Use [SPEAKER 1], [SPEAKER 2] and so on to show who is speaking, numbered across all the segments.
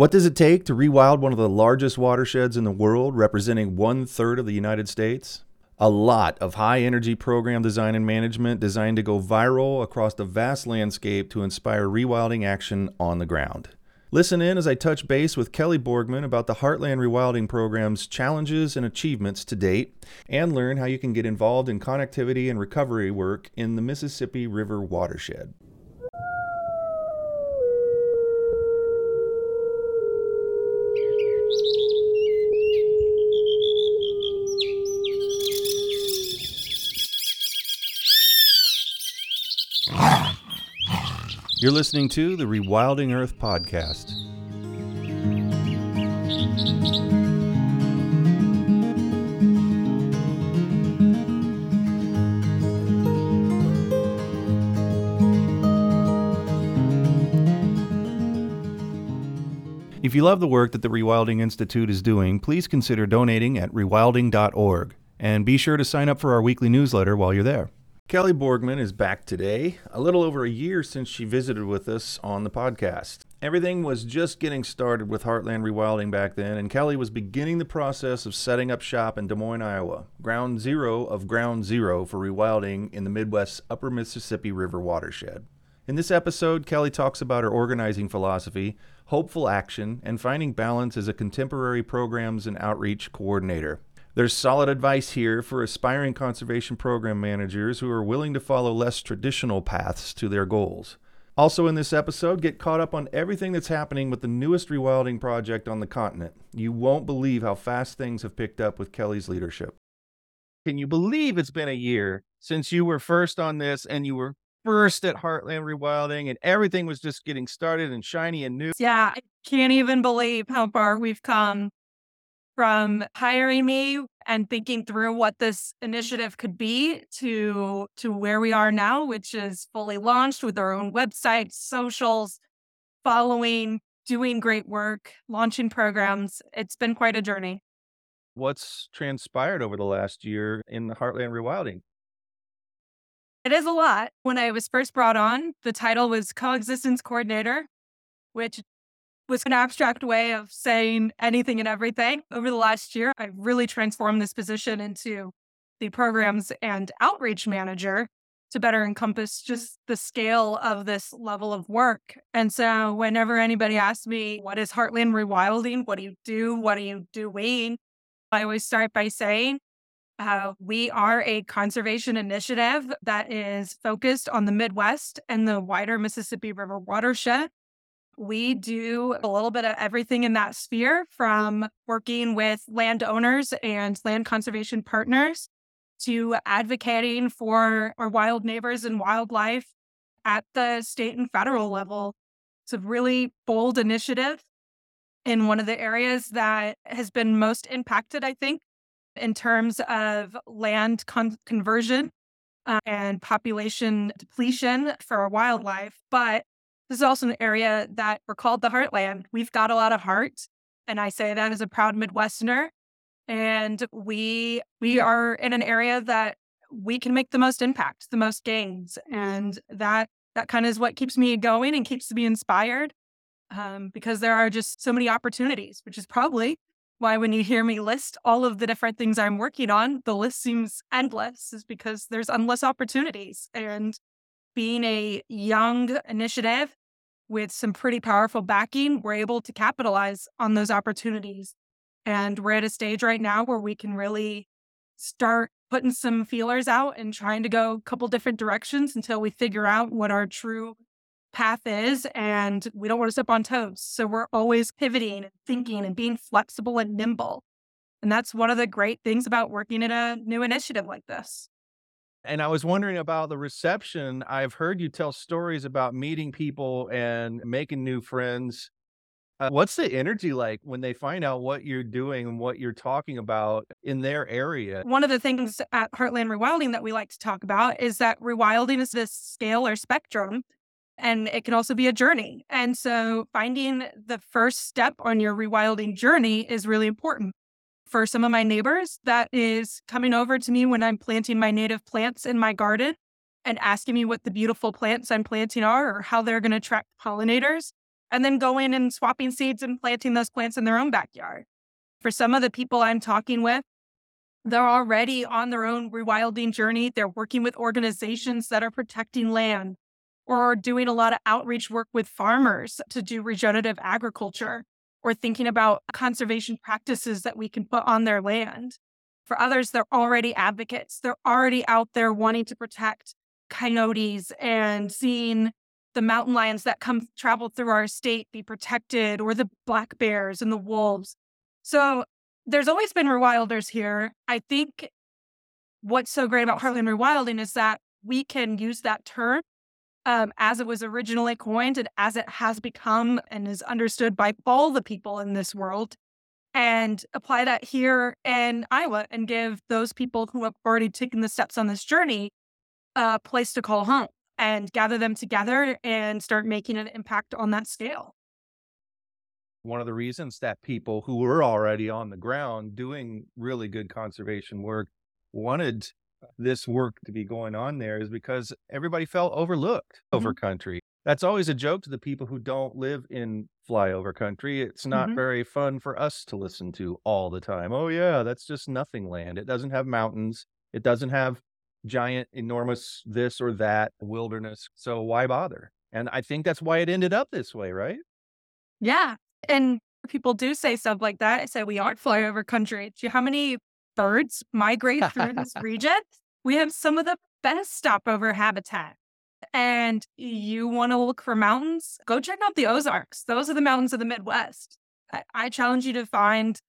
[SPEAKER 1] What does it take to rewild one of the largest watersheds in the world, representing one third of the United States? A lot of high energy program design and management designed to go viral across the vast landscape to inspire rewilding action on the ground. Listen in as I touch base with Kelly Borgman about the Heartland Rewilding Program's challenges and achievements to date, and learn how you can get involved in connectivity and recovery work in the Mississippi River watershed. You're listening to the Rewilding Earth podcast. If you love the work that the Rewilding Institute is doing, please consider donating at rewilding.org. And be sure to sign up for our weekly newsletter while you're there. Kelly Borgman is back today, a little over a year since she visited with us on the podcast. Everything was just getting started with Heartland Rewilding back then, and Kelly was beginning the process of setting up shop in Des Moines, Iowa, ground zero of ground zero for rewilding in the Midwest's upper Mississippi River watershed. In this episode, Kelly talks about her organizing philosophy, hopeful action, and finding balance as a contemporary programs and outreach coordinator. There's solid advice here for aspiring conservation program managers who are willing to follow less traditional paths to their goals. Also, in this episode, get caught up on everything that's happening with the newest rewilding project on the continent. You won't believe how fast things have picked up with Kelly's leadership. Can you believe it's been a year since you were first on this and you were first at Heartland Rewilding and everything was just getting started and shiny and new?
[SPEAKER 2] Yeah, I can't even believe how far we've come from hiring me and thinking through what this initiative could be to to where we are now which is fully launched with our own website socials following doing great work launching programs. It's been quite a journey.
[SPEAKER 1] What's transpired over the last year in the heartland rewilding?
[SPEAKER 2] It is a lot. When i was first brought on the title was coexistence coordinator which was an abstract way of saying anything and everything. Over the last year, I've really transformed this position into the programs and outreach manager to better encompass just the scale of this level of work. And so, whenever anybody asks me, What is Heartland Rewilding? What do you do? What are you doing? I always start by saying, uh, we are a conservation initiative that is focused on the Midwest and the wider Mississippi River watershed. We do a little bit of everything in that sphere from working with landowners and land conservation partners to advocating for our wild neighbors and wildlife at the state and federal level. It's a really bold initiative in one of the areas that has been most impacted, I think, in terms of land con- conversion uh, and population depletion for our wildlife. But this is also an area that we're called the heartland. We've got a lot of heart. And I say that as a proud Midwesterner. And we we are in an area that we can make the most impact, the most gains. And that that kind of is what keeps me going and keeps me inspired. Um, because there are just so many opportunities, which is probably why when you hear me list all of the different things I'm working on, the list seems endless, is because there's endless opportunities. And being a young initiative with some pretty powerful backing, we're able to capitalize on those opportunities. And we're at a stage right now where we can really start putting some feelers out and trying to go a couple different directions until we figure out what our true path is. And we don't want to step on toes. So we're always pivoting and thinking and being flexible and nimble. And that's one of the great things about working at a new initiative like this.
[SPEAKER 1] And I was wondering about the reception. I've heard you tell stories about meeting people and making new friends. Uh, what's the energy like when they find out what you're doing and what you're talking about in their area?
[SPEAKER 2] One of the things at Heartland Rewilding that we like to talk about is that rewilding is this scale or spectrum, and it can also be a journey. And so finding the first step on your rewilding journey is really important for some of my neighbors that is coming over to me when I'm planting my native plants in my garden and asking me what the beautiful plants I'm planting are or how they're going to attract pollinators. and then going and swapping seeds and planting those plants in their own backyard. For some of the people I'm talking with, they're already on their own rewilding journey. They're working with organizations that are protecting land or are doing a lot of outreach work with farmers to do regenerative agriculture or thinking about conservation practices that we can put on their land. For others, they're already advocates. They're already out there wanting to protect coyotes and seeing the mountain lions that come travel through our state be protected or the black bears and the wolves. So there's always been rewilders here. I think what's so great about Heartland Rewilding is that we can use that term um, as it was originally coined and as it has become and is understood by all the people in this world and apply that here in Iowa and give those people who have already taken the steps on this journey a place to call home and gather them together and start making an impact on that scale.
[SPEAKER 1] One of the reasons that people who were already on the ground doing really good conservation work wanted this work to be going on there is because everybody felt overlooked mm-hmm. over country. That's always a joke to the people who don't live in flyover country. It's not mm-hmm. very fun for us to listen to all the time. Oh, yeah, that's just nothing land. It doesn't have mountains, it doesn't have giant, enormous this or that wilderness. So why bother? And I think that's why it ended up this way, right?
[SPEAKER 2] Yeah. And people do say stuff like that. I say we aren't flyover country. How many birds migrate through this region. We have some of the best stopover habitat. And you want to look for mountains? Go check out the Ozarks. Those are the mountains of the Midwest. I, I challenge you to find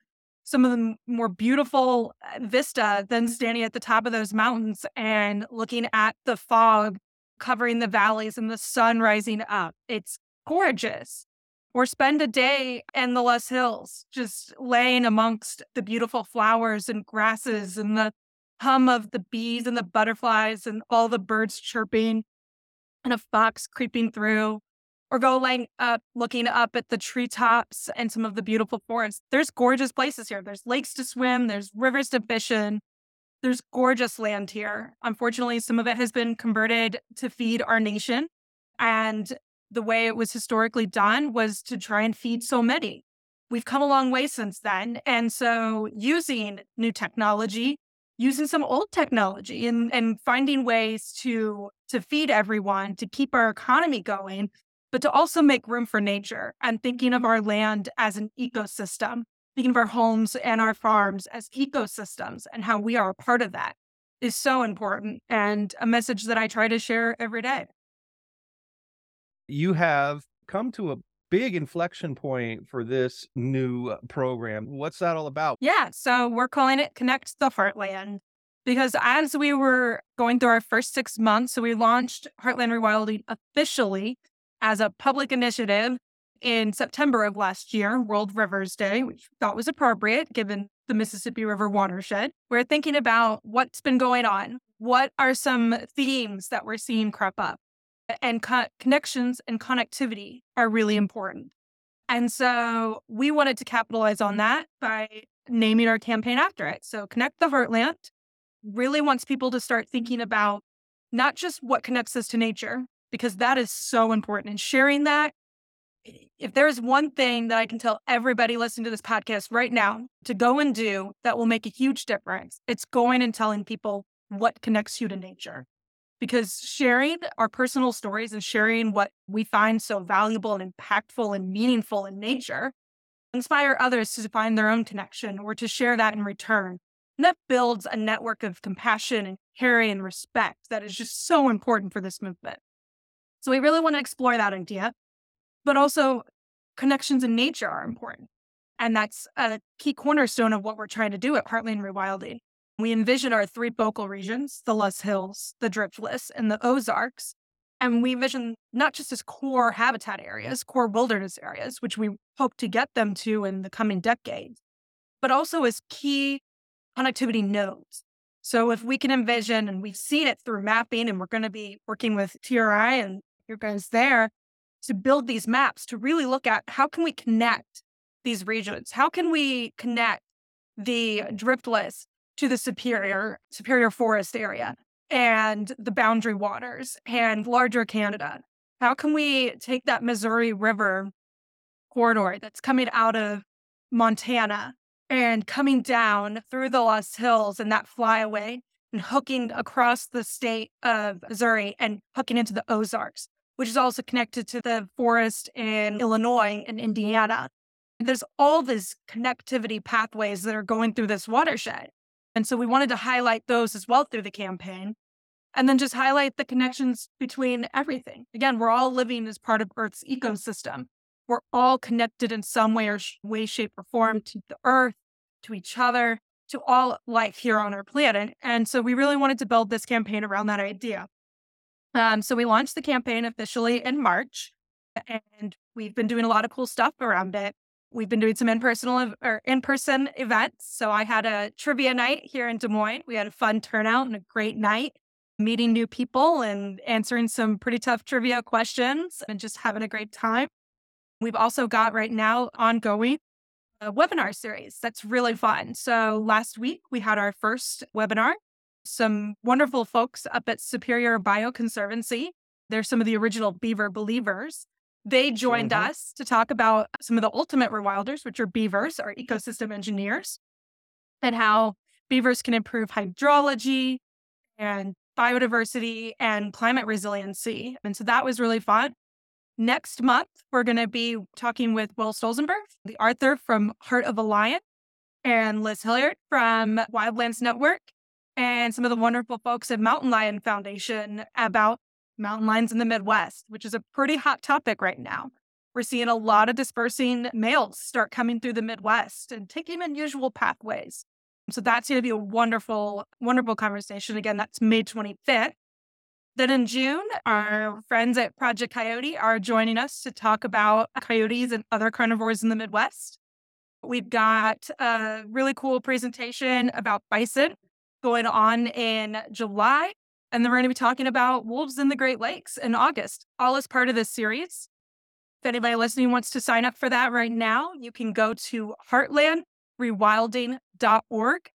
[SPEAKER 2] some of the more beautiful uh, vista than standing at the top of those mountains and looking at the fog covering the valleys and the sun rising up. It's gorgeous or spend a day in the Loess Hills, just laying amongst the beautiful flowers and grasses and the hum of the bees and the butterflies and all the birds chirping and a fox creeping through, or go laying up, looking up at the treetops and some of the beautiful forests. There's gorgeous places here. There's lakes to swim, there's rivers to fish in. There's gorgeous land here. Unfortunately, some of it has been converted to feed our nation. And the way it was historically done was to try and feed so many. We've come a long way since then. And so using new technology, using some old technology and, and finding ways to to feed everyone, to keep our economy going, but to also make room for nature and thinking of our land as an ecosystem, thinking of our homes and our farms as ecosystems and how we are a part of that is so important and a message that I try to share every day
[SPEAKER 1] you have come to a big inflection point for this new uh, program. What's that all about?
[SPEAKER 2] Yeah, so we're calling it Connect the Heartland because as we were going through our first six months, so we launched Heartland Rewilding officially as a public initiative in September of last year, World Rivers Day, which we thought was appropriate given the Mississippi River watershed. We're thinking about what's been going on. What are some themes that we're seeing crop up? And co- connections and connectivity are really important. And so we wanted to capitalize on that by naming our campaign after it. So Connect the Heartland really wants people to start thinking about not just what connects us to nature, because that is so important. And sharing that, if there's one thing that I can tell everybody listening to this podcast right now to go and do that will make a huge difference, it's going and telling people what connects you to nature because sharing our personal stories and sharing what we find so valuable and impactful and meaningful in nature inspire others to find their own connection or to share that in return. And that builds a network of compassion and caring and respect that is just so important for this movement. So we really want to explore that idea, but also connections in nature are important. And that's a key cornerstone of what we're trying to do at Heartland Rewilding. We envision our three focal regions, the Loess Hills, the Driftless, and the Ozarks. And we envision not just as core habitat areas, core wilderness areas, which we hope to get them to in the coming decades, but also as key connectivity nodes. So if we can envision, and we've seen it through mapping, and we're going to be working with TRI and your guys there to build these maps to really look at how can we connect these regions? How can we connect the driftless to the superior superior forest area and the boundary waters and larger Canada. How can we take that Missouri River corridor that's coming out of Montana and coming down through the Loess Hills and that flyaway and hooking across the state of Missouri and hooking into the Ozarks, which is also connected to the forest in Illinois and Indiana. There's all these connectivity pathways that are going through this watershed. And so we wanted to highlight those as well through the campaign. And then just highlight the connections between everything. Again, we're all living as part of Earth's ecosystem. We're all connected in some way or sh- way, shape, or form to the Earth, to each other, to all life here on our planet. And so we really wanted to build this campaign around that idea. Um, so we launched the campaign officially in March, and we've been doing a lot of cool stuff around it. We've been doing some in-person or in-person events. So I had a trivia night here in Des Moines. We had a fun turnout and a great night meeting new people and answering some pretty tough trivia questions and just having a great time. We've also got right now ongoing a webinar series that's really fun. So last week we had our first webinar. Some wonderful folks up at Superior Bioconservancy. They're some of the original beaver believers. They joined mm-hmm. us to talk about some of the ultimate rewilders, which are beavers, our ecosystem engineers, and how beavers can improve hydrology and biodiversity and climate resiliency. And so that was really fun. Next month, we're going to be talking with Will Stolzenburg, the Arthur from Heart of a Lion, and Liz Hilliard from Wildlands Network, and some of the wonderful folks at Mountain Lion Foundation about mountain lions in the Midwest, which is a pretty hot topic right now. We're seeing a lot of dispersing males start coming through the Midwest and taking unusual pathways. So that's going to be a wonderful, wonderful conversation. Again, that's May 25th. Then in June, our friends at Project Coyote are joining us to talk about coyotes and other carnivores in the Midwest. We've got a really cool presentation about bison going on in July. And then we're going to be talking about wolves in the Great Lakes in August, all as part of this series. If anybody listening wants to sign up for that right now, you can go to heartlandrewilding.org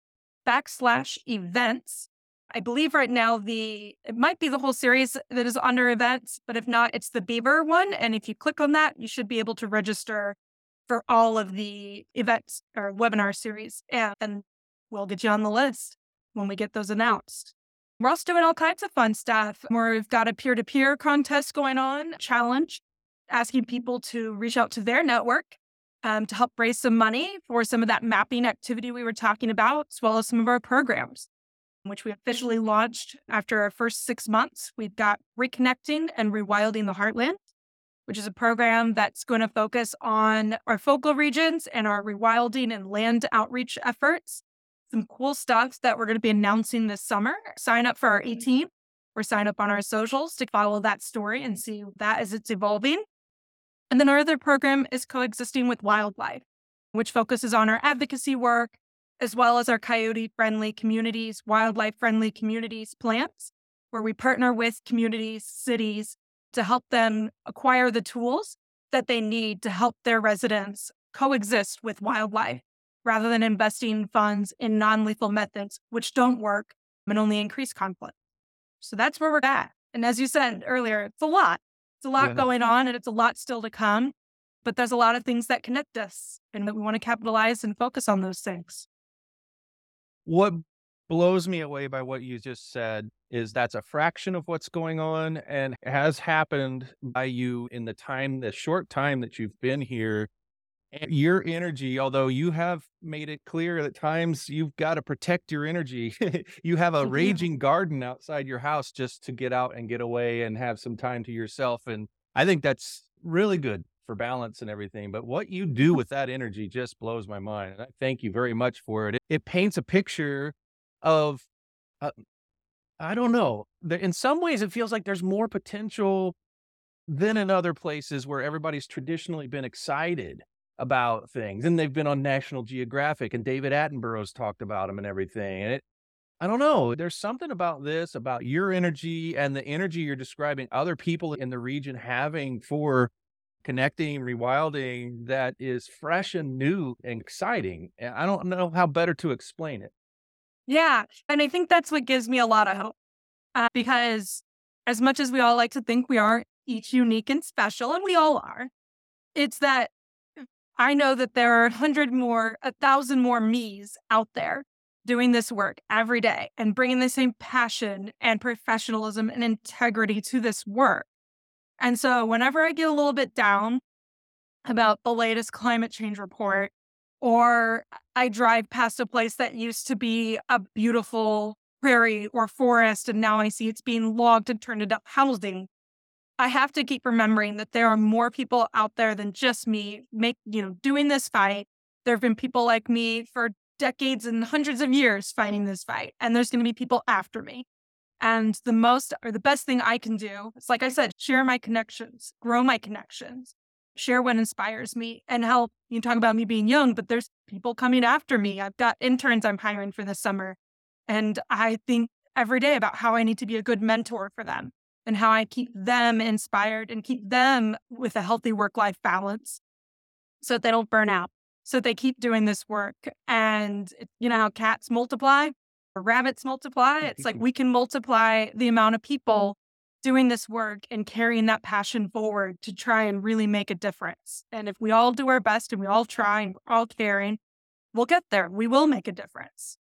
[SPEAKER 2] backslash events I believe right now the it might be the whole series that is under events, but if not, it's the Beaver one. And if you click on that, you should be able to register for all of the events or webinar series, and we'll get you on the list when we get those announced. We're also doing all kinds of fun stuff. Where we've got a peer-to-peer contest going on, challenge, asking people to reach out to their network um, to help raise some money for some of that mapping activity we were talking about, as well as some of our programs which we officially launched after our first six months. We've got Reconnecting and Rewilding the Heartland, which is a program that's going to focus on our focal regions and our rewilding and land outreach efforts. Some cool stuff that we're going to be announcing this summer. Sign up for our mm-hmm. 18 or sign up on our socials to follow that story and see that as it's evolving. And then our other program is Coexisting with Wildlife, which focuses on our advocacy work, as well as our coyote friendly communities, wildlife friendly communities plants, where we partner with communities, cities to help them acquire the tools that they need to help their residents coexist with wildlife rather than investing funds in non lethal methods, which don't work and only increase conflict. So that's where we're at. And as you said earlier, it's a lot. It's a lot yeah. going on and it's a lot still to come. But there's a lot of things that connect us and that we want to capitalize and focus on those things.
[SPEAKER 1] What blows me away by what you just said is that's a fraction of what's going on and has happened by you in the time, the short time that you've been here. And your energy, although you have made it clear at times you've got to protect your energy, you have a mm-hmm. raging garden outside your house just to get out and get away and have some time to yourself. And I think that's really good for balance and everything. But what you do with that energy just blows my mind. And I thank you very much for it. It, it paints a picture of, uh, I don't know. In some ways, it feels like there's more potential than in other places where everybody's traditionally been excited about things and they've been on National Geographic and David Attenborough's talked about them and everything. And it, I don't know. There's something about this, about your energy and the energy you're describing other people in the region having for connecting, rewilding that is fresh and new and exciting. I don't know how better to explain it.
[SPEAKER 2] Yeah. And I think that's what gives me a lot of hope uh, because as much as we all like to think we are each unique and special, and we all are, it's that I know that there are a hundred more, a thousand more me's out there doing this work every day and bringing the same passion and professionalism and integrity to this work. And so whenever I get a little bit down about the latest climate change report, or I drive past a place that used to be a beautiful prairie or forest, and now I see it's being logged and turned into housing. I have to keep remembering that there are more people out there than just me make, you know, doing this fight. There have been people like me for decades and hundreds of years fighting this fight, and there's going to be people after me. And the most or the best thing I can do is, like I said, share my connections, grow my connections, share what inspires me, and help. You talk about me being young, but there's people coming after me. I've got interns I'm hiring for this summer. And I think every day about how I need to be a good mentor for them and how I keep them inspired and keep them with a healthy work life balance so that they don't burn out, so they keep doing this work. And you know how cats multiply or rabbits multiply? It's like we can multiply the amount of people doing this work and carrying that passion forward to try and really make a difference. And if we all do our best and we all try and we're all caring, we'll get there. We will make a difference.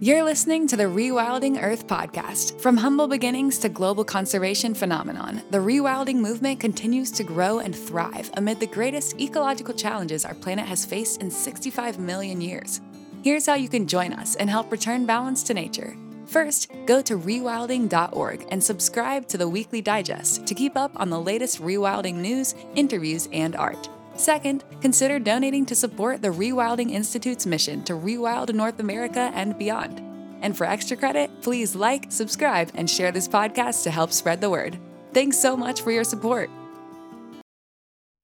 [SPEAKER 3] You're listening to the Rewilding Earth podcast. From humble beginnings to global conservation phenomenon, the rewilding movement continues to grow and thrive amid the greatest ecological challenges our planet has faced in 65 million years. Here's how you can join us and help return balance to nature. First, go to rewilding.org and subscribe to the weekly digest to keep up on the latest rewilding news, interviews, and art. Second, consider donating to support the Rewilding Institute's mission to rewild North America and beyond. And for extra credit, please like, subscribe, and share this podcast to help spread the word. Thanks so much for your support.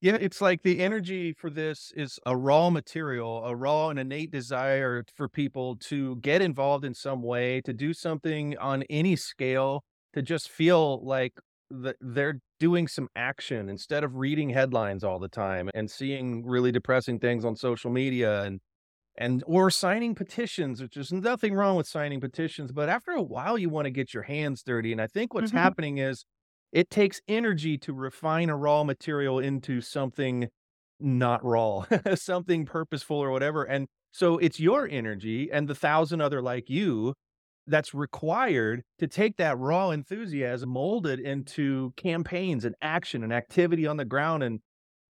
[SPEAKER 1] Yeah, it's like the energy for this is a raw material, a raw and innate desire for people to get involved in some way, to do something on any scale, to just feel like that they're doing some action instead of reading headlines all the time and seeing really depressing things on social media and and or signing petitions which is nothing wrong with signing petitions but after a while you want to get your hands dirty and i think what's mm-hmm. happening is it takes energy to refine a raw material into something not raw something purposeful or whatever and so it's your energy and the thousand other like you that's required to take that raw enthusiasm, mold it into campaigns and action and activity on the ground. And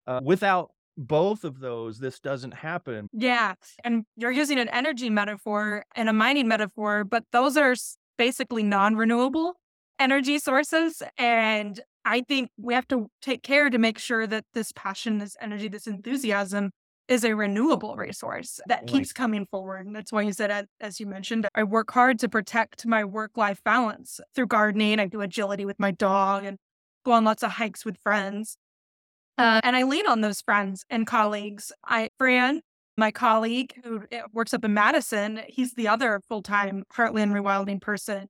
[SPEAKER 1] uh, without both of those, this doesn't happen.
[SPEAKER 2] Yeah. And you're using an energy metaphor and a mining metaphor, but those are basically non renewable energy sources. And I think we have to take care to make sure that this passion, this energy, this enthusiasm is a renewable resource that keeps coming forward. And that's why you said, as you mentioned, I work hard to protect my work life balance through gardening. I do agility with my dog and go on lots of hikes with friends. Uh, and I lean on those friends and colleagues. I, Fran, my colleague who eh, works up in Madison, he's the other full time Heartland rewilding person.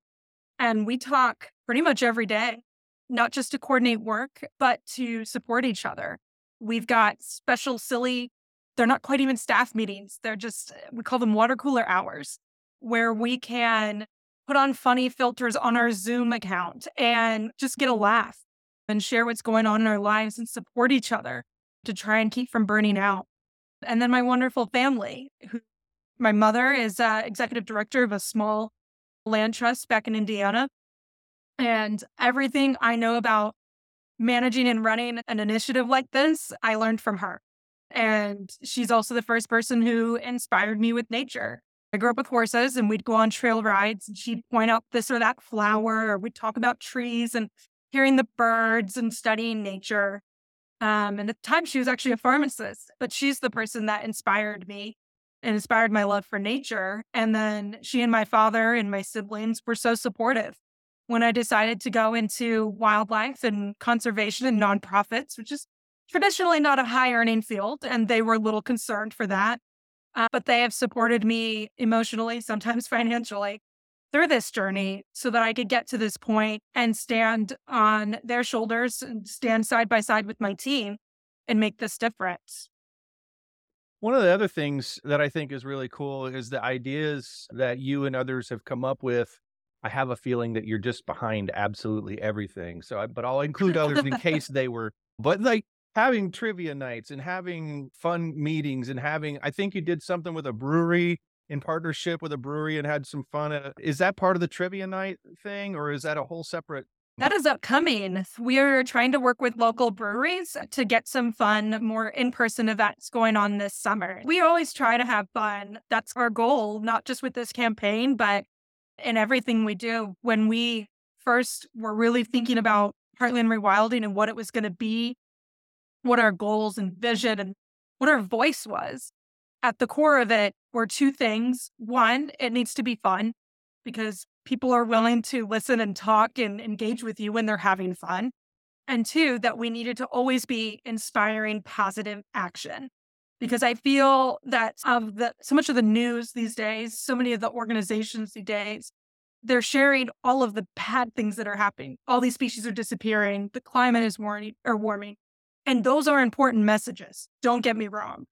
[SPEAKER 2] And we talk pretty much every day, not just to coordinate work, but to support each other. We've got special silly they're not quite even staff meetings. They're just, eh, we call them water cooler hours, where we can put on funny filters on our Zoom account and just get a laugh and share what's going on in our lives and support each other to try and keep from burning out. And then my wonderful family, who my mother is uh, executive director of a small land trust back in Indiana. And everything I know about managing and running an initiative like this, I learned from her. And she's also the first person who inspired me with nature. I grew up with horses and we'd go on trail rides and she'd point out this or that flower, or we'd talk about trees and hearing the birds and studying nature. Um, and at the time, she was actually a pharmacist, but she's the person that inspired me and inspired my love for nature. And then she and my father and my siblings were so supportive when I decided to go into wildlife and conservation and nonprofits, which is traditionally not a high earning field, and they were a little concerned for that. Uh, but they have supported me emotionally, sometimes financially, through this journey so that I could get to this point and stand on their shoulders and stand side by side with my team and make this difference.
[SPEAKER 1] One of the other things that I think is really cool is the ideas that you and others have come up with. I have a feeling that you're just behind absolutely everything. So, I, but I'll include others in case they were. But like having trivia nights and having fun meetings and having, I think you did something with a brewery in partnership with a brewery and had some fun. At, is that part of the trivia night thing or is that a whole separate?
[SPEAKER 2] That is upcoming. We're trying to work with local breweries to get some fun, more in person events going on this summer. We always try to have fun. That's our goal, not just with this campaign, but in everything we do. When we first were really thinking about Heartland Rewilding and what it was going to be, what our goals and vision and what our voice was, at the core of it were two things. One, it needs to be fun because people are willing to listen and talk and engage with you when they're having fun. And two, that we needed to always be inspiring positive action. Because I feel that of the so much of the news these days, so many of the organizations these days, they're sharing all of the bad things that are happening. All these species are disappearing, the climate is warming or warming. And those are important messages. Don't get me wrong.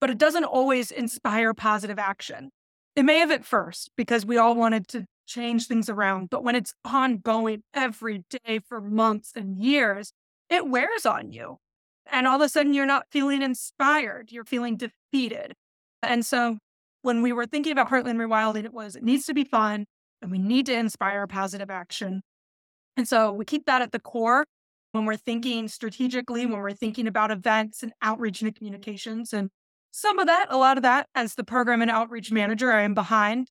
[SPEAKER 2] But it doesn't always inspire positive action. It may have at first because we all wanted to change things around. But when it's ongoing every day for months and years, it wears on you. And all of a sudden, you're not feeling inspired, you're feeling defeated. And so, when we were thinking about Heartland Rewilding, it was it needs to be fun and we need to inspire positive action. And so, we keep that at the core when we're thinking strategically, when we're thinking about events and outreach and communications. And some of that, a lot of that, as the program and outreach manager, I am behind,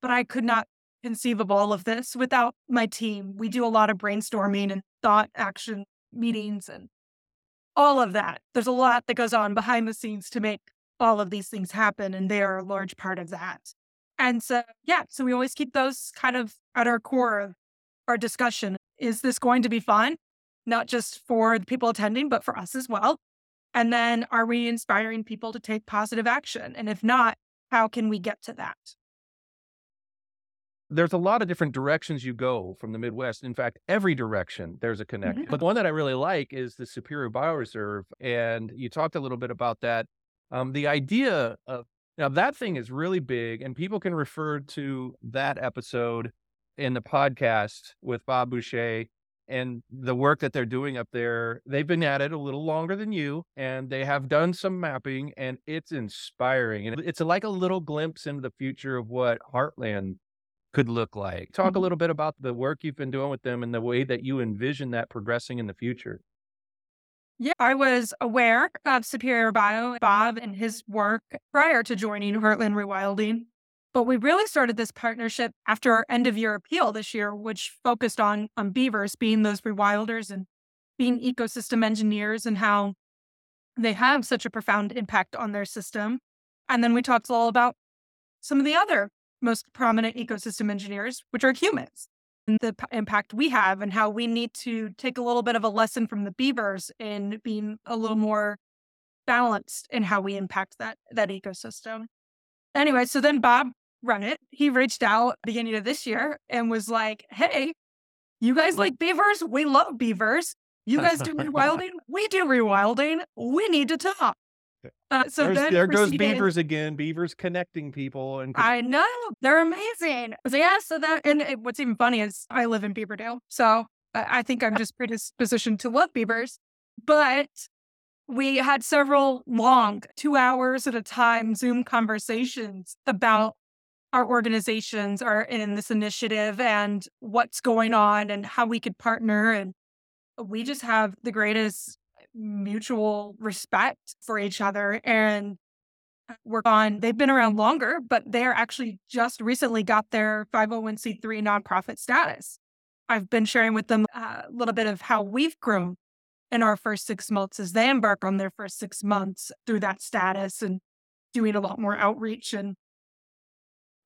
[SPEAKER 2] but I could not conceive of all of this without my team. We do a lot of brainstorming and thought action meetings and all of that. There's a lot that goes on behind the scenes to make all of these things happen, and they are a large part of that. And so, yeah, so we always keep those kind of at our core of our discussion. Is this going to be fun? Not just for the people attending, but for us as well. And then are we inspiring people to take positive action? And if not, how can we get to that?
[SPEAKER 1] there's a lot of different directions you go from the Midwest. In fact, every direction there's a connection. Mm-hmm. But the one that I really like is the Superior Bioreserve. And you talked a little bit about that. Um, the idea of now that thing is really big, and people can refer to that episode in the podcast with Bob Boucher and the work that they're doing up there. They've been at it a little longer than you, and they have done some mapping, and it's inspiring. And it's like a little glimpse into the future of what Heartland could look like. Talk mm-hmm. a little bit about the work you've been doing with them and the way that you envision that progressing in the future.
[SPEAKER 2] Yeah, I was aware of Superior Bio, Bob, and his work prior to joining Heartland Rewilding. But we really started this partnership after our end of year appeal this year, which focused on, on beavers being those rewilders and being ecosystem engineers and how they have such a profound impact on their system. And then we talked all about some of the other most prominent ecosystem engineers, which are humans, and the p- impact we have, and how we need to take a little bit of a lesson from the beavers in being a little more balanced in how we impact that that ecosystem. Anyway, so then Bob run it. He reached out beginning of this year and was like, "Hey, you guys like beavers? We love beavers. You guys do rewilding? We do rewilding. We need to talk."
[SPEAKER 1] Uh, so there goes beavers again. Beavers connecting people, and
[SPEAKER 2] I know they're amazing. So yeah, so that and it, what's even funny is I live in Beaverdale, so I think I'm just predispositioned to love beavers. But we had several long, two hours at a time, Zoom conversations about our organizations are in this initiative and what's going on and how we could partner. And we just have the greatest mutual respect for each other and work on they've been around longer but they're actually just recently got their 501c3 nonprofit status i've been sharing with them a little bit of how we've grown in our first six months as they embark on their first six months through that status and doing a lot more outreach and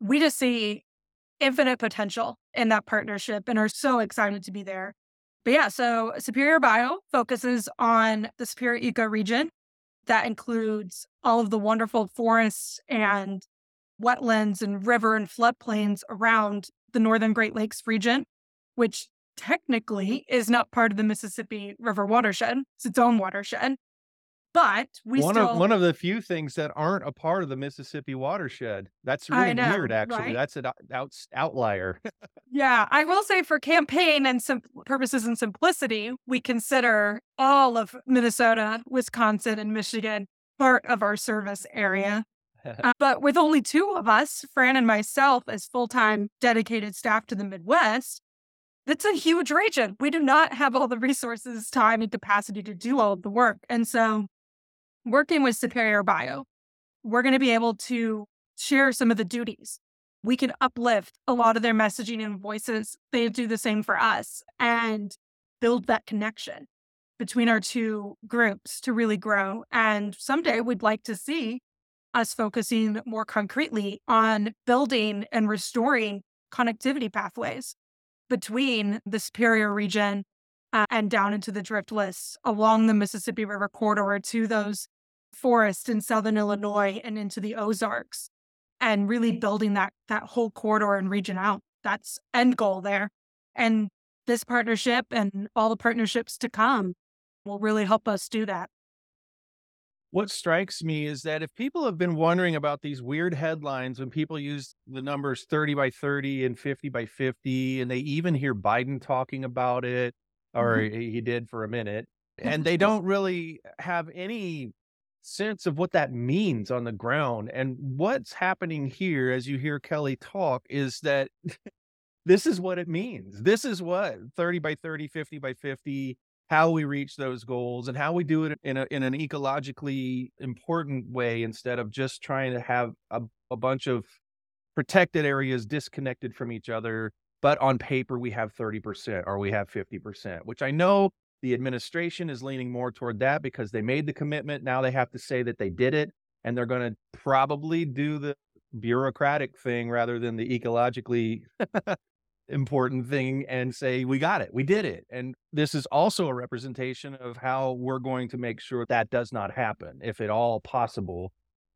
[SPEAKER 2] we just see infinite potential in that partnership and are so excited to be there but yeah, so Superior Bio focuses on the Superior Eco region. That includes all of the wonderful forests and wetlands and river and floodplains around the Northern Great Lakes region, which technically is not part of the Mississippi River watershed. It's its own watershed. But we
[SPEAKER 1] one
[SPEAKER 2] still
[SPEAKER 1] of one of the few things that aren't a part of the Mississippi watershed. That's really
[SPEAKER 2] know,
[SPEAKER 1] weird, actually.
[SPEAKER 2] right?
[SPEAKER 1] That's an out, outlier.
[SPEAKER 2] Yeah, I will say for campaign and sim- purposes and simplicity, we consider all of Minnesota, Wisconsin, and Michigan part of our service area. Uh, but with only two of us, Fran and myself, as full time dedicated staff to the Midwest, that's a huge region. We do not have all the resources, time, and capacity to do all of the work. And so, working with Superior Bio, we're going to be able to share some of the duties. We can uplift a lot of their messaging and voices. They do the same for us and build that connection between our two groups to really grow. And someday we'd like to see us focusing more concretely on building and restoring connectivity pathways between the Superior region uh, and down into the driftless along the Mississippi River corridor to those forests in southern Illinois and into the Ozarks and really building that that whole corridor and region out. That's end goal there. And this partnership and all the partnerships to come will really help us do that.
[SPEAKER 1] what strikes me is that if people have been wondering about these weird headlines when people use the numbers 30 by 30 and 50 by 50, and they even hear Biden talking about it, or mm-hmm. he he did for a minute, and they don't really have any sense of what that means on the ground. And what's happening here, as you hear Kelly talk, is that this is what it means. This is what 30 by 30, 50 by 50, how we reach those goals and how we do it in a in an ecologically important way instead of just trying to have a, a bunch of protected areas disconnected from each other. But on paper, we have 30% or we have 50%, which I know the administration is leaning more toward that because they made the commitment. Now they have to say that they did it and they're going to probably do the bureaucratic thing rather than the ecologically important thing and say, we got it, we did it. And this is also a representation of how we're going to make sure that does not happen, if at all possible.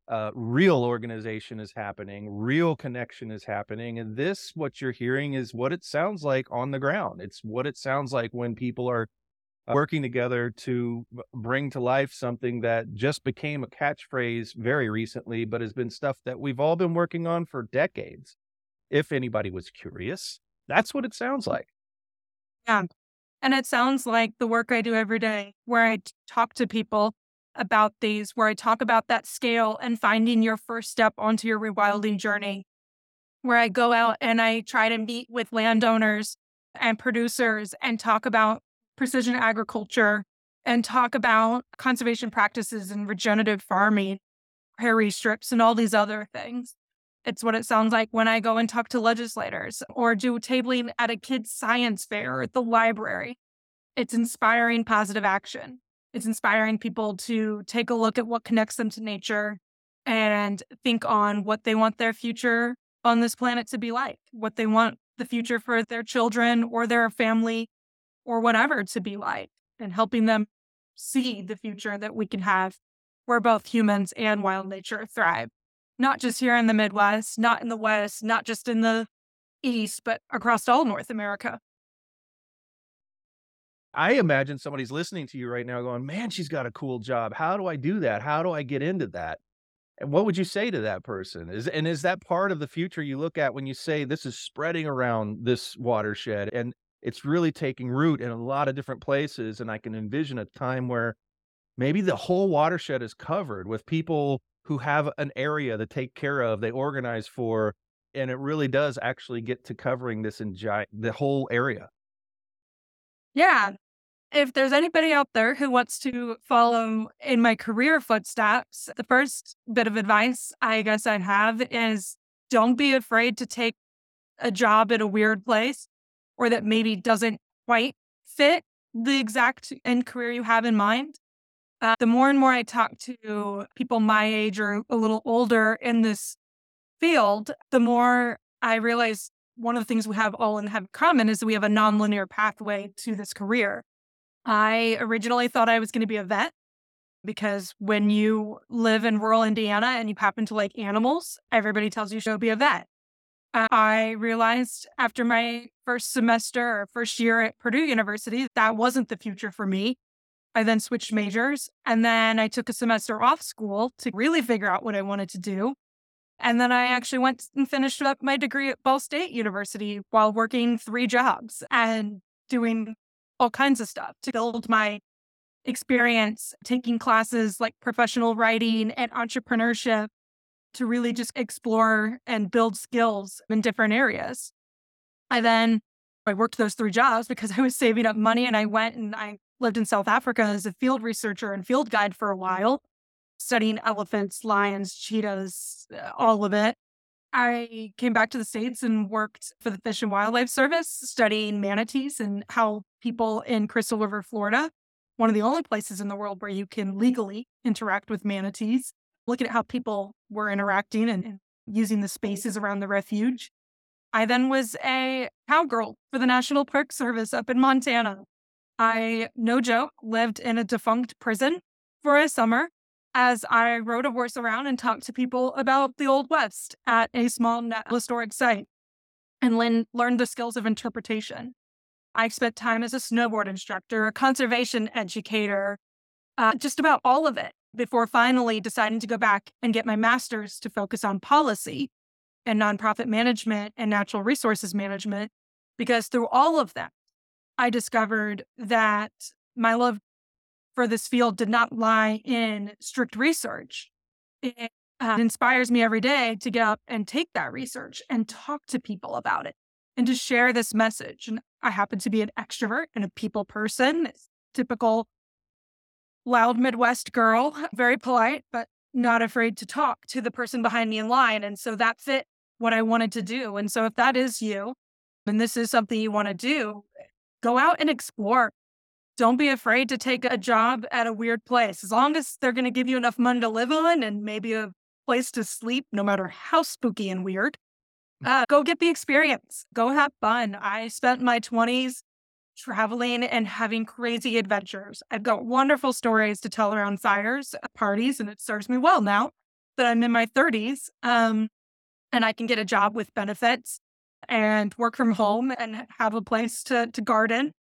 [SPEAKER 1] Uh, real organization is happening, real connection is happening. And this, what you're hearing, is what it sounds like on the ground. It's what it sounds like when people are Uh working together to bring to life something that just became a catchphrase very recently, but has been stuff that we've all been working on for decades. If anybody was curious, that's what it sounds like.
[SPEAKER 2] Yeah. And it sounds like the work I do every day, where I talk to people about these, where I talk about that scale and finding your first step onto your rewilding journey, where I go out and I try to meet with landowners and producers and talk about precision agriculture and talk about conservation practices and regenerative farming, prairie strips, and all these other things. It's what it sounds like when I go and talk to legislators or do tabling at a kids' science fair or at the library. It's inspiring positive action. It's inspiring people to take a look at what connects them to nature and think on what they want their future on this planet to be like, what they want the future for their children or their family or whatever to be like, and helping them see the future that we can have where both humans and wild nature thrive not just here in the Midwest, not in the West, not just in the East, but across all North America.
[SPEAKER 1] I imagine somebody's listening to you right now going, man, she's got a cool job. How do I do that? How do I get into that? And what would you say to that person? Is and is that part of the future you look at when you say this is spreading around this watershed and it's really taking root in a lot of different places and I can envision a time where maybe the whole watershed is covered with people who have an area to take care of, they organize for, and it really does actually get to covering this in giant, the whole area.
[SPEAKER 2] Yeah. If there's anybody out there who wants to follow in my career footsteps, the first bit of advice I guess I'd have is don't be afraid to take a job at a weird place or that maybe doesn't quite fit the exact end career you have in mind. Uh, the more and more I talk to people my age or a little older in this field, the more I realize one of the things we have all in have common is that we have a nonlinear pathway to this career. I originally thought I was going to be a vet because when you live in rural Indiana and you happen to like animals, everybody tells you to be a vet. Uh, I realized after my first semester or first year at Purdue University that wasn't the future for me. I then switched majors and then I took a semester off school to really figure out what I wanted to do. And then I actually went and finished up my degree at Ball State University while working three jobs and doing all kinds of stuff to build my experience, taking classes like professional writing and entrepreneurship to really just explore and build skills in different areas. I then I worked those three jobs because I was saving up money and I went and I lived in South Africa as a field researcher and field guide for a while, studying elephants, lions, cheetahs, uh, all of it. I came back to the States and worked for the Fish and Wildlife Service, studying manatees and how people in Crystal River, Florida, one of the only places in the world where you can legally interact with manatees, looking at how people were interacting and, and using the spaces around the refuge. I then was a cowgirl for the National Park Service up in Montana. I, no joke, lived in a defunct prison for a summer as I rode a horse around and talked to people about the Old West at a small historic site and Lynn learned the skills of interpretation. I spent time as a snowboard instructor, a conservation educator, uh, just about all of it before finally deciding to go back and get my master's to focus on policy and nonprofit management and natural resources management. Because through all of that, I discovered that my love for this field did not lie in strict research. It uh, inspires me every day to get up and take that research and talk to people about it and to share this message. And I happen to be an extrovert and a people person, typical loud Midwest girl, very polite, but not afraid to talk to the person behind me in line. And so that fit what I wanted to do. And so if that is you, and this is something you want to do, go out and explore. Don't be afraid to take a job at a weird place. As long as they're going to give you enough money to live on and maybe a place to sleep, no matter how spooky and weird, uh, go get the experience. Go have fun. I spent my 20s traveling and having crazy adventures. I've got wonderful stories to tell around fires, uh, parties, and it serves me well now that I'm in my 30s. Um, and I can get a job with benefits and work from home and have a place to, to garden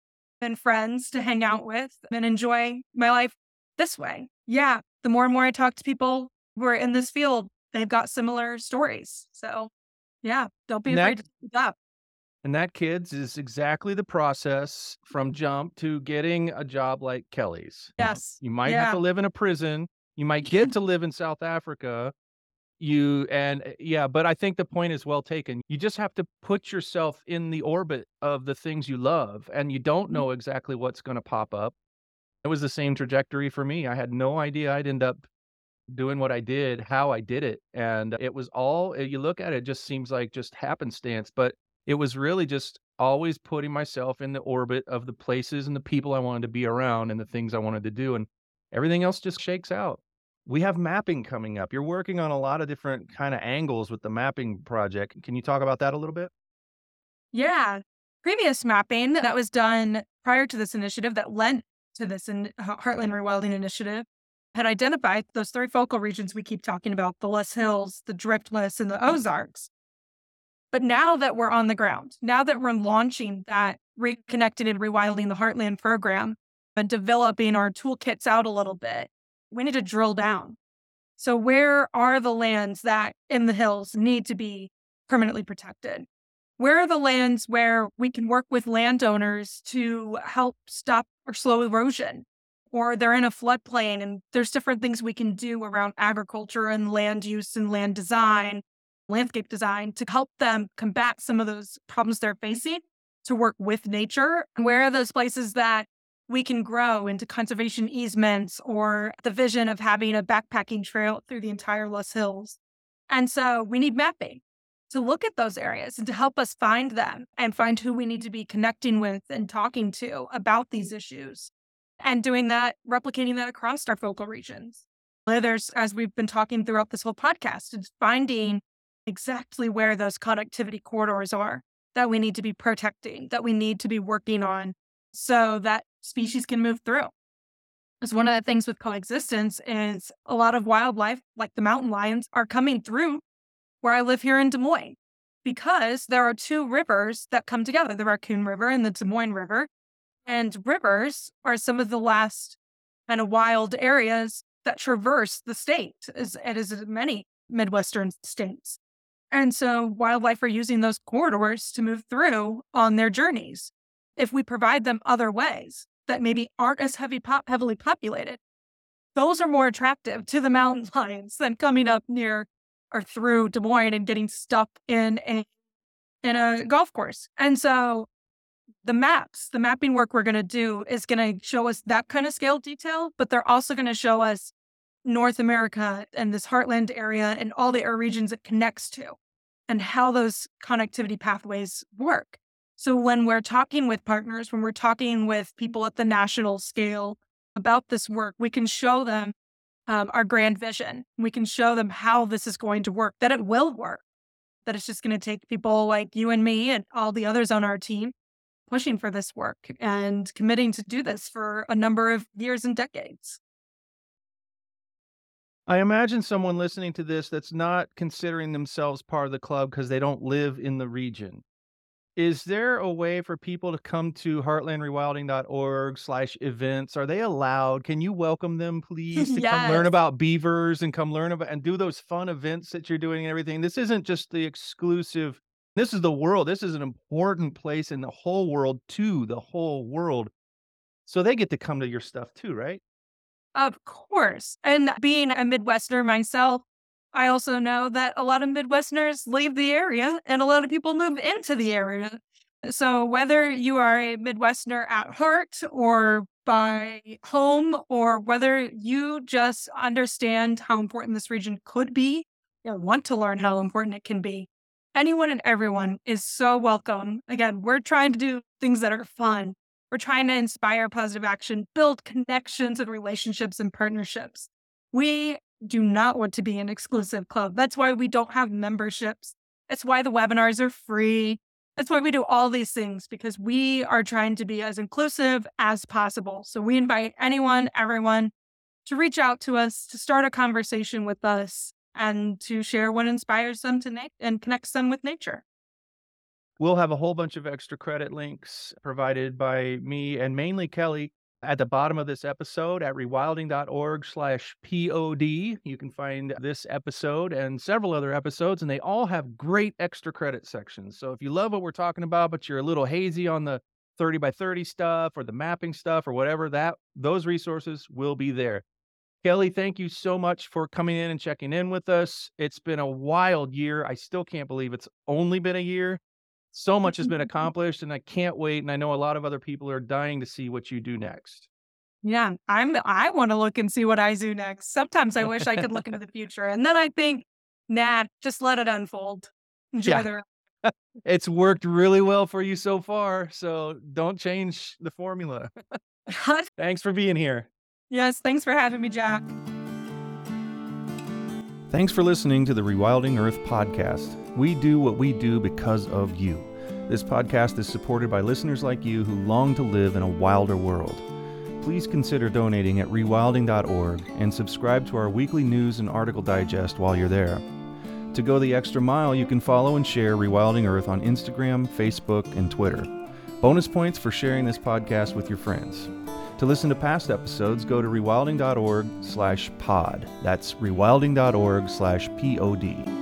[SPEAKER 2] and friends to hang out with and enjoy my life this way. Yeah. The more and more I talk to people who are in this field, they've got similar stories. So, yeah, don't be afraid to speak up.
[SPEAKER 4] And that, kids, is exactly the process from jump to getting a job like Kelly's.
[SPEAKER 2] Yes.
[SPEAKER 4] You might
[SPEAKER 2] yeah.
[SPEAKER 4] have to live in a prison. You might get to live in South Africa. You and eh, yeah, but I think the point is well taken. You just have to put yourself in the orbit of the things you love, and you don't
[SPEAKER 2] Mm-hmm.
[SPEAKER 4] know exactly what's going to pop up. It was the same trajectory for me. I had no idea I'd end up doing what I did, how I did it. And it was all, eh, you look at it, it just seems like just happenstance, but it was really just always putting myself in the orbit of the places and the people I wanted to be around and the things I wanted to do. And everything else just shakes out. We have mapping coming up. You're working on a lot of different kind of angles with the mapping project. Can you talk about that a little bit?
[SPEAKER 2] Yeah. Previous mapping that was done prior to this initiative that led to this in Heartland Rewilding Initiative had identified those three focal regions we keep talking about the Loess Hills, the Driftless, and the Ozarks. But now that we're on the ground, now that we're launching that Reconnected and Rewilding the Heartland program and developing our toolkits out a little bit, we need to drill down. So, where are the lands that in the hills need to be permanently protected? Where are the lands where we can work with landowners to help stop or slow erosion? Or they're in a floodplain and there's different things we can do around agriculture and land use and land design, landscape design to help them combat some of those problems they're facing to work with nature. Where are those places that we can grow into conservation easements or the vision of having a backpacking trail through the entire Loess Hills? And so we need mapping to look at those areas and to help us find them and find who we need to be connecting with and talking to about these issues. And doing that, replicating that across our focal regions. There's, as we've been talking throughout this whole podcast, it's finding exactly where those connectivity corridors are that we need to be protecting, that we need to be working on so that species can move through. Because one of the things with coexistence is a lot of wildlife, like the mountain lions, are coming through where I live here in Des Moines because there are two rivers that come together the Raccoon River and the Des Moines River. And rivers are some of the last and wild areas that traverse the state, as, as many Midwestern states. And so wildlife are using those corridors to move through on their journeys. If we provide them other ways that maybe aren't as heavy pop, heavily populated, those are more attractive to the mountain lions than coming up near or through Des Moines and getting stuck in a in a golf course. And so the maps, the mapping work we're going to do is going to show us that kind of scale detail, but they're also going to show us North America and this heartland area and all the air regions it connects to and how those connectivity pathways work. So when we're talking with partners, when we're talking with people at the national scale about this work, we can show them um, our grand vision. We can show them how this is going to work, that it will work, that it's just going to take people like you and me and all the others on our team pushing for this work and committing to do this for a number of years and decades.
[SPEAKER 1] I imagine someone listening to this that's not considering themselves part of the club because they don't live in the region. Is there a way for people to come to heartlandrewilding.org slash events? Are they allowed? Can you welcome them, please, to come learn about beavers and come learn about and do those fun events that you're doing and everything? This isn't just the exclusive, this is the world. This is an important place in the whole world to the whole world. So they get to come to your stuff too, right?
[SPEAKER 2] Of course. And being a Midwesterner myself, I also know that a lot of Midwesterners leave the area and a lot of people move into the area. So whether you are a Midwesterner at heart or by home, or whether you just understand how important this region could be or want to learn how important it can be, anyone and everyone is so welcome. Again, we're trying to do things that are fun. We're trying to inspire positive action, build connections and relationships and partnerships. We do not want to be an exclusive club. That's why we don't have memberships. That's why the webinars are free. That's why we do all these things because we are trying to be as inclusive as possible. So we invite anyone, everyone to reach out to us, to start a conversation with us, and to share what inspires them to na- and connects them with nature.
[SPEAKER 1] We'll have a whole bunch of extra credit links provided by me and mainly Kelly at the bottom of this episode at rewilding.org slash pod you can find this episode and several other episodes and they all have great extra credit sections. So if you love what we're talking about but you're a little hazy on the 30 by 30 stuff or the mapping stuff or whatever that those resources will be there. Kelly thank you so much for coming in and checking in with us. It's been a wild year. I still can't believe it's only been a year so much has mm-hmm. been accomplished and I can't wait. And I know a lot of other people are dying to see what you do next.
[SPEAKER 2] Yeah, I'm I want to look and see what I do next. Sometimes I wish I could look into the future. And then I think, nah, just let it unfold. Enjoy
[SPEAKER 1] Yeah.
[SPEAKER 2] the.
[SPEAKER 1] It's worked really well for you so far. So don't change the formula. Thanks for being here.
[SPEAKER 2] yes, thanks for having me, Jack.
[SPEAKER 5] Thanks for listening to the Rewilding Earth podcast. We do what we do because of you. This podcast is supported by listeners like you who long to live in a wilder world. Please consider donating at rewilding.org and subscribe to our weekly news and article digest while you're there. To go the extra mile, you can follow and share Rewilding Earth on Instagram, Facebook, and Twitter. Bonus points for sharing this podcast with your friends. To listen to past episodes, go to rewilding.org slash pod. That's rewilding.org slash pod.